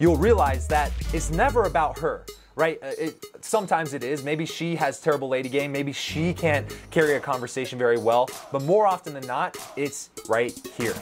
you'll realize that it's never about her right? Uh, it, sometimes it is. Maybe she has terrible lady game. Maybe she can't carry a conversation very well. But more often than not, it's right here.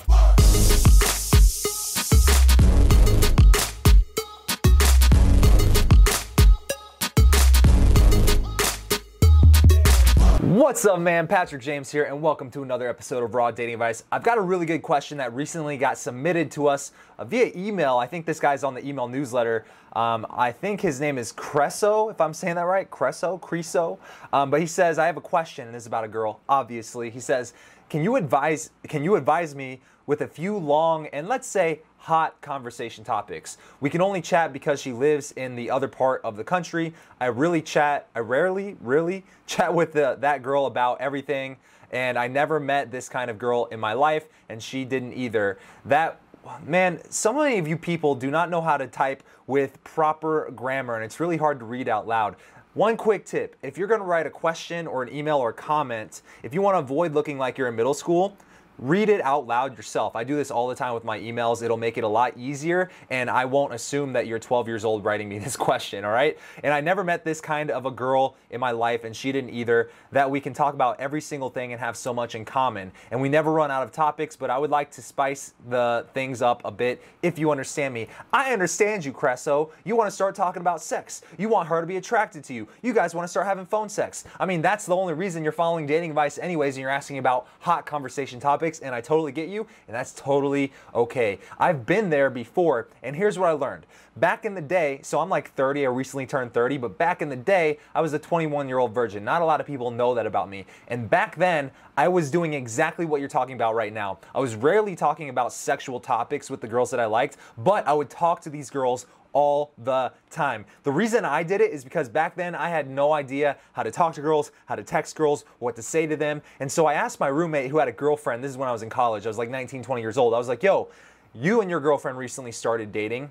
What's up, man? Patrick James here, and welcome to another episode of Raw Dating Advice. I've got a really good question that recently got submitted to us uh, via email. I think this guy's on the email newsletter. Um, I think his name is Creso, if I'm saying that right. Creso, Creso. Um, but he says, I have a question, and it's about a girl, obviously. He says, Can you advise? Can you advise me with a few long and let's say hot conversation topics. We can only chat because she lives in the other part of the country. I really chat, I rarely, really chat with the, that girl about everything. And I never met this kind of girl in my life, and she didn't either. That man, so many of you people do not know how to type with proper grammar, and it's really hard to read out loud. One quick tip if you're to write a question or an email or a comment, if you want to avoid looking like you're in middle school, read it out loud yourself. I do this all the time with my emails. It'll make it a lot easier, and I won't assume that you're 12 years old writing me this question, all right? And I never met this kind of a girl in my life, and she didn't either, that we can talk about every single thing and have so much in common. And we never run out of topics, but I would like to spice the things up a bit if you understand me. I understand you, Creso. You want to start talking about sex. You want her to be attracted to you. You guys want to start having phone sex. I mean, that's the only reason you're following dating advice anyways, and you're asking about hot conversation topics topics, and I totally get you, and that's totally okay. I've been there before, and here's what I learned. Back in the day, so I'm like 30, I recently turned 30, but back in the day, I was a 21 year old virgin. Not a lot of people know that about me. And back then, I was doing exactly what you're talking about right now. I was rarely talking about sexual topics with the girls that I liked, but I would talk to these girls all the time. The reason I did it is because back then I had no idea how to talk to girls, how to text girls, what to say to them. And so I asked my roommate who had a girlfriend, this is when I was in college, I was like 19, 20 years old. I was like, yo, you and your girlfriend recently started dating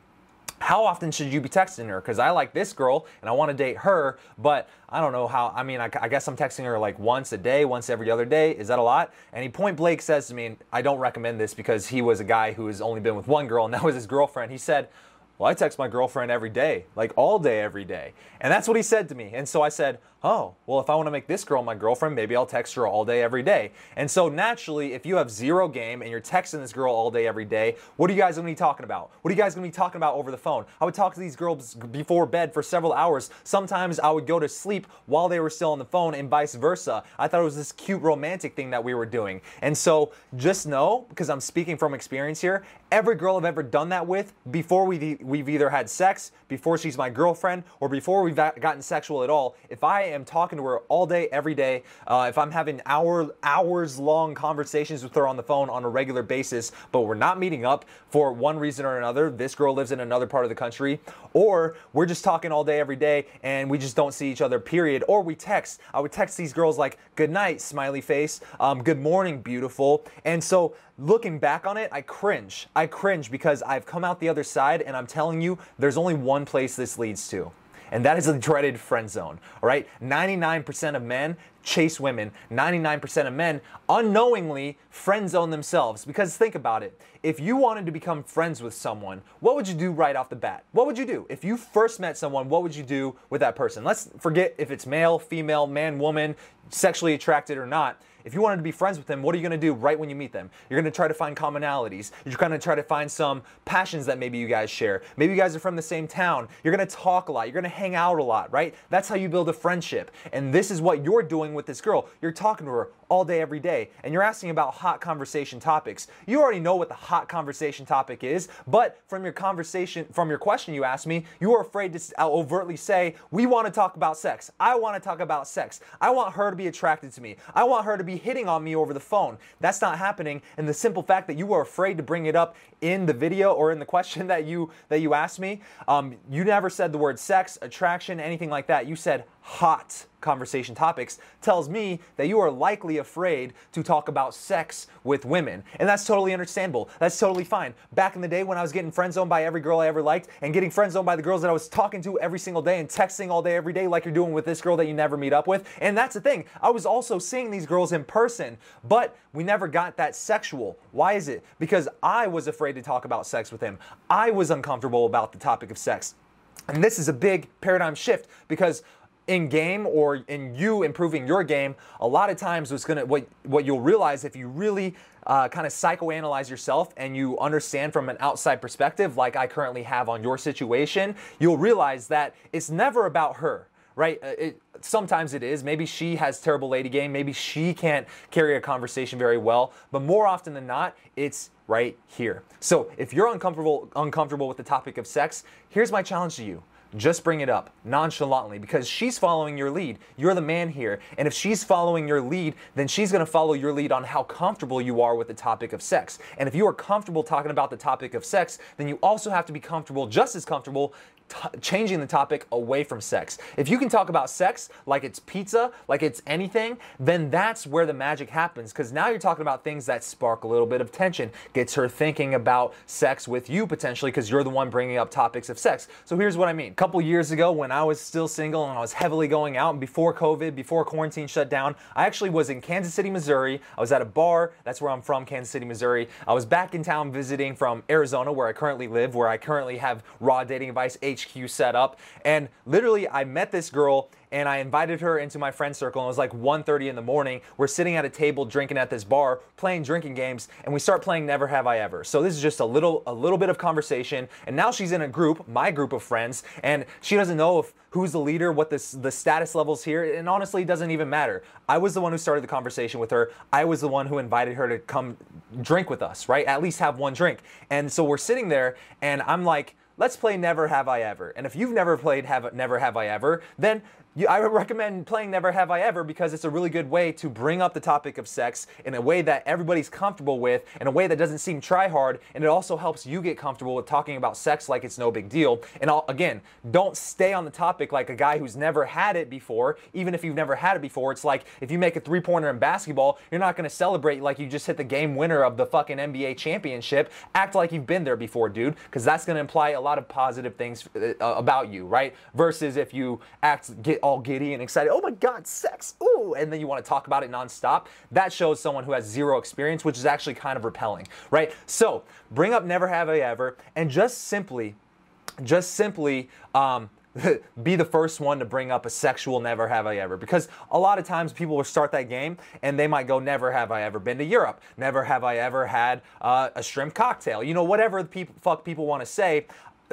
how often should you be texting her? Because I like this girl and I want to date her, but I don't know how. I mean, I, I, guess I'm texting her like once a day, once every other day. Is that a lot? And he point blank says to me, and I don't recommend this because he was a guy who has only been with one girl and that was his girlfriend. He said, well, I text my girlfriend every day, like all day, every day. And that's what he said to me. And so I said, oh, well, if I want to make this girl my girlfriend, maybe I'll text her all day, every day. And so naturally, if you have zero game and you're texting this girl all day, every day, what are you guys going to be talking about? What are you guys going to be talking about over the phone? I would talk to these girls before bed for several hours. Sometimes I would go to sleep while they were still on the phone and vice versa. I thought it was this cute romantic thing that we were doing. And so just know, because I'm speaking from experience here, every girl I've ever done that with, before we we've either had sex, before she's my girlfriend, or before we've gotten sexual at all, if I am talking to her all day, every day, uh, if I'm having hour, hours long conversations with her on the phone on a regular basis, but we're not meeting up for one reason or another, this girl lives in another part of the country, or we're just talking all day, every day, and we just don't see each other, period, or we text. I would text these girls like, good night, smiley face, um, good morning, beautiful. And so looking back on it, I cringe. I cringe because I've come out the other side and I'm telling you, there's only one place this leads to. And that is the dreaded friend zone. All right? 99% of men chase women. 99% of men unknowingly friend zone themselves. Because think about it. If you wanted to become friends with someone, what would you do right off the bat? What would you do? If you first met someone, what would you do with that person? Let's forget if it's male, female, man, woman, sexually attracted or not. If you wanted to be friends with them, what are you to do right when you meet them? You're to try to find commonalities. You're to try to find some passions that maybe you guys share. Maybe you guys are from the same town. You're to talk a lot. You're to hang out a lot, right? That's how you build a friendship. And this is what you're doing with this girl. You're talking to her all day, every day, and you're asking about hot conversation topics. You already know what the hot conversation topic is, but from your conversation, from your question you asked me, you are afraid to overtly say, We want to talk about sex. I want to talk about sex. I want her to be attracted to me. I want her to be hitting on me over the phone. That's not happening. And the simple fact that you are afraid to bring it up in the video or in the question that you that you asked me, um, you never said the word sex, attraction, anything like that. You said hot conversation topics tells me that you are likely afraid to talk about sex with women. And that's totally understandable. That's totally fine. Back in the day when I was getting friend zoned by every girl I ever liked and getting friend zoned by the girls that I was talking to every single day and texting all day every day like you're doing with this girl that you never meet up with. And that's the thing. I was also seeing these girls in person, but we never got that sexual. Why is it? Because I was afraid to talk about sex with him. I was uncomfortable about the topic of sex. And this is a big paradigm shift because in game or in you improving your game, a lot of times what's gonna what what you'll realize if you really uh, kind of psychoanalyze yourself and you understand from an outside perspective, like I currently have on your situation, you'll realize that it's never about her right? Uh, it, sometimes it is. Maybe she has terrible lady game. Maybe she can't carry a conversation very well. But more often than not, it's right here. So if you're uncomfortable uncomfortable with the topic of sex, here's my challenge to you. Just bring it up nonchalantly because she's following your lead. You're the man here. And if she's following your lead, then she's going to follow your lead on how comfortable you are with the topic of sex. And if you are comfortable talking about the topic of sex, then you also have to be comfortable, just as comfortable, changing the topic away from sex. If you can talk about sex like it's pizza, like it's anything, then that's where the magic happens because now you're talking about things that spark a little bit of tension, gets her thinking about sex with you potentially because you're the one bringing up topics of sex. So here's what I mean. A couple years ago when I was still single and I was heavily going out and before COVID, before quarantine shut down, I actually was in Kansas City, Missouri. I was at a bar. That's where I'm from, Kansas City, Missouri. I was back in town visiting from Arizona where I currently live, where I currently have Raw Dating Advice HQ set up. And literally, I met this girl and I invited her into my friend circle. And it was like 1:30 in the morning. We're sitting at a table drinking at this bar, playing drinking games, and we start playing Never Have I Ever. So this is just a little a little bit of conversation. And now she's in a group, my group of friends, and she doesn't know if who's the leader, what this the status levels here, and honestly, it doesn't even matter. I was the one who started the conversation with her. I was the one who invited her to come drink with us, right? At least have one drink. And so we're sitting there, and I'm like let's play Never Have I Ever. And if you've never played have, Never Have I Ever, then you, I recommend playing Never Have I Ever because it's a really good way to bring up the topic of sex in a way that everybody's comfortable with, in a way that doesn't seem try hard, and it also helps you get comfortable with talking about sex like it's no big deal. And I'll, again, don't stay on the topic like a guy who's never had it before, even if you've never had it before. It's like if you make a three pointer in basketball, you're not going to celebrate like you just hit the game winner of the fucking NBA championship. Act like you've been there before, dude, because that's going to imply a lot of positive things uh, about you, right? Versus if you act, get all giddy and excited. Oh my God, sex! Ooh, and then you want to talk about it nonstop. That shows someone who has zero experience, which is actually kind of repelling, right? So bring up never have I ever, and just simply, just simply. Um, be the first one to bring up a sexual never have I ever. Because a lot of times people will start that game and they might go, never have I ever been to Europe. Never have I ever had uh, a shrimp cocktail. You know, whatever the people, fuck people want to say.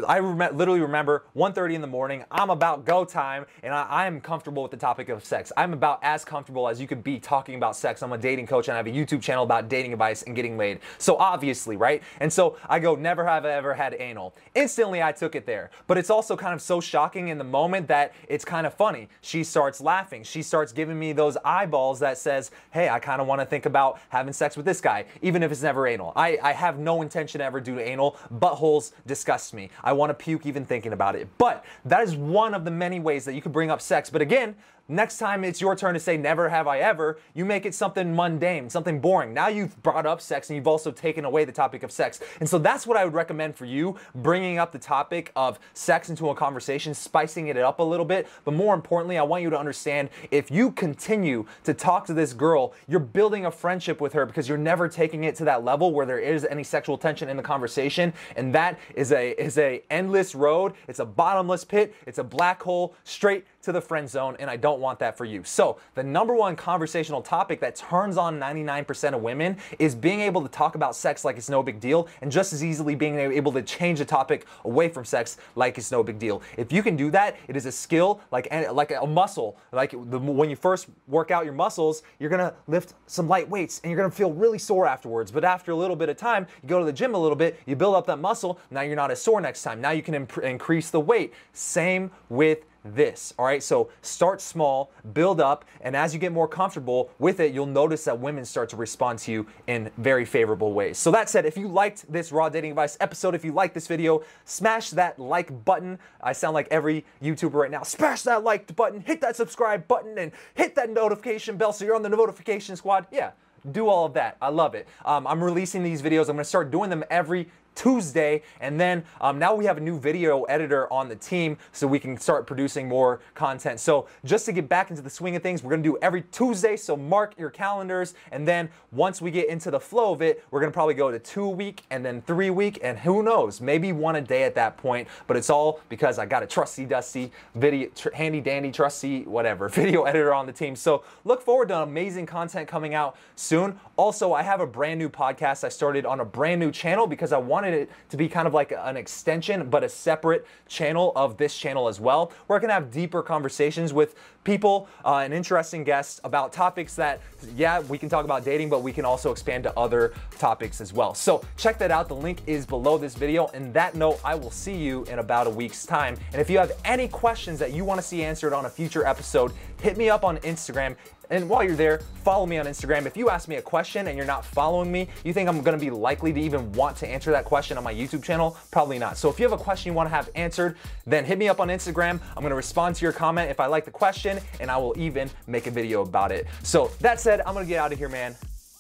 I rem- literally remember 1.30 in the morning, I'm about go time, and I, am comfortable with the topic of sex. I'm about as comfortable as you could be talking about sex. I'm a dating coach, and I have a YouTube channel about dating advice and getting laid. So obviously, right? And so I go, never have I ever had anal. Instantly, I took it there. But it's also kind of so shocking in the moment that it's kind of funny. She starts laughing. She starts giving me those eyeballs that says, hey, I kind of want to think about having sex with this guy, even if it's never anal. I, I have no intention to ever do anal. Buttholes disgust me. I want to puke even thinking about it. But that is one of the many ways that you could bring up sex. But again, Next time it's your turn to say never have I ever, you make it something mundane, something boring. Now you've brought up sex and you've also taken away the topic of sex. And so that's what I would recommend for you, bringing up the topic of sex into a conversation, spicing it up a little bit. But more importantly, I want you to understand if you continue to talk to this girl, you're building a friendship with her because you're never taking it to that level where there is any sexual tension in the conversation. And that is a is a endless road. It's a bottomless pit. It's a black hole straight to the friend zone, and I don't want that for you. So, the number one conversational topic that turns on 99% of women is being able to talk about sex like it's no big deal, and just as easily being able to change the topic away from sex like it's no big deal. If you can do that, it is a skill like like a muscle. Like the, when you first work out your muscles, you're gonna lift some light weights, and you're gonna feel really sore afterwards. But after a little bit of time, you go to the gym a little bit, you build up that muscle. Now you're not as sore next time. Now you can increase the weight. Same with this. All right, so start small, build up, and as you get more comfortable with it, you'll notice that women start to respond to you in very favorable ways. So, that said, if you liked this Raw Dating Advice episode, if you liked this video, smash that like button. I sound like every YouTuber right now. Smash that like button, hit that subscribe button, and hit that notification bell so you're on the notification squad. Yeah do all of that. I love it. Um, I'm releasing these videos. I'm going to start doing them every Tuesday. And then um, now we have a new video editor on the team so we can start producing more content. So just to get back into the swing of things, we're gonna do every Tuesday. So mark your calendars. And then once we get into the flow of it, we're gonna probably go to two week and then three week. And who knows, maybe one a day at that point. But it's all because I got a trusty dusty video, tr- handy dandy trusty, whatever, video editor on the team. So look forward to amazing content coming out soon. Also, I have a brand new podcast I started on a brand new channel because I want wanted it to be kind of like an extension, but a separate channel of this channel as well, where I can have deeper conversations with people uh, and interesting guests about topics that, yeah, we can talk about dating, but we can also expand to other topics as well. So check that out. The link is below this video. And that note, I will see you in about a week's time. And if you have any questions that you want to see answered on a future episode, hit me up on Instagram and while you're there, follow me on Instagram. If you ask me a question and you're not following me, you think I'm gonna be likely to even want to answer that question on my YouTube channel? Probably not. So if you have a question you wanna have answered, then hit me up on Instagram. I'm gonna respond to your comment if I like the question, and I will even make a video about it. So that said, I'm gonna get out of here, man.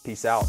Peace out.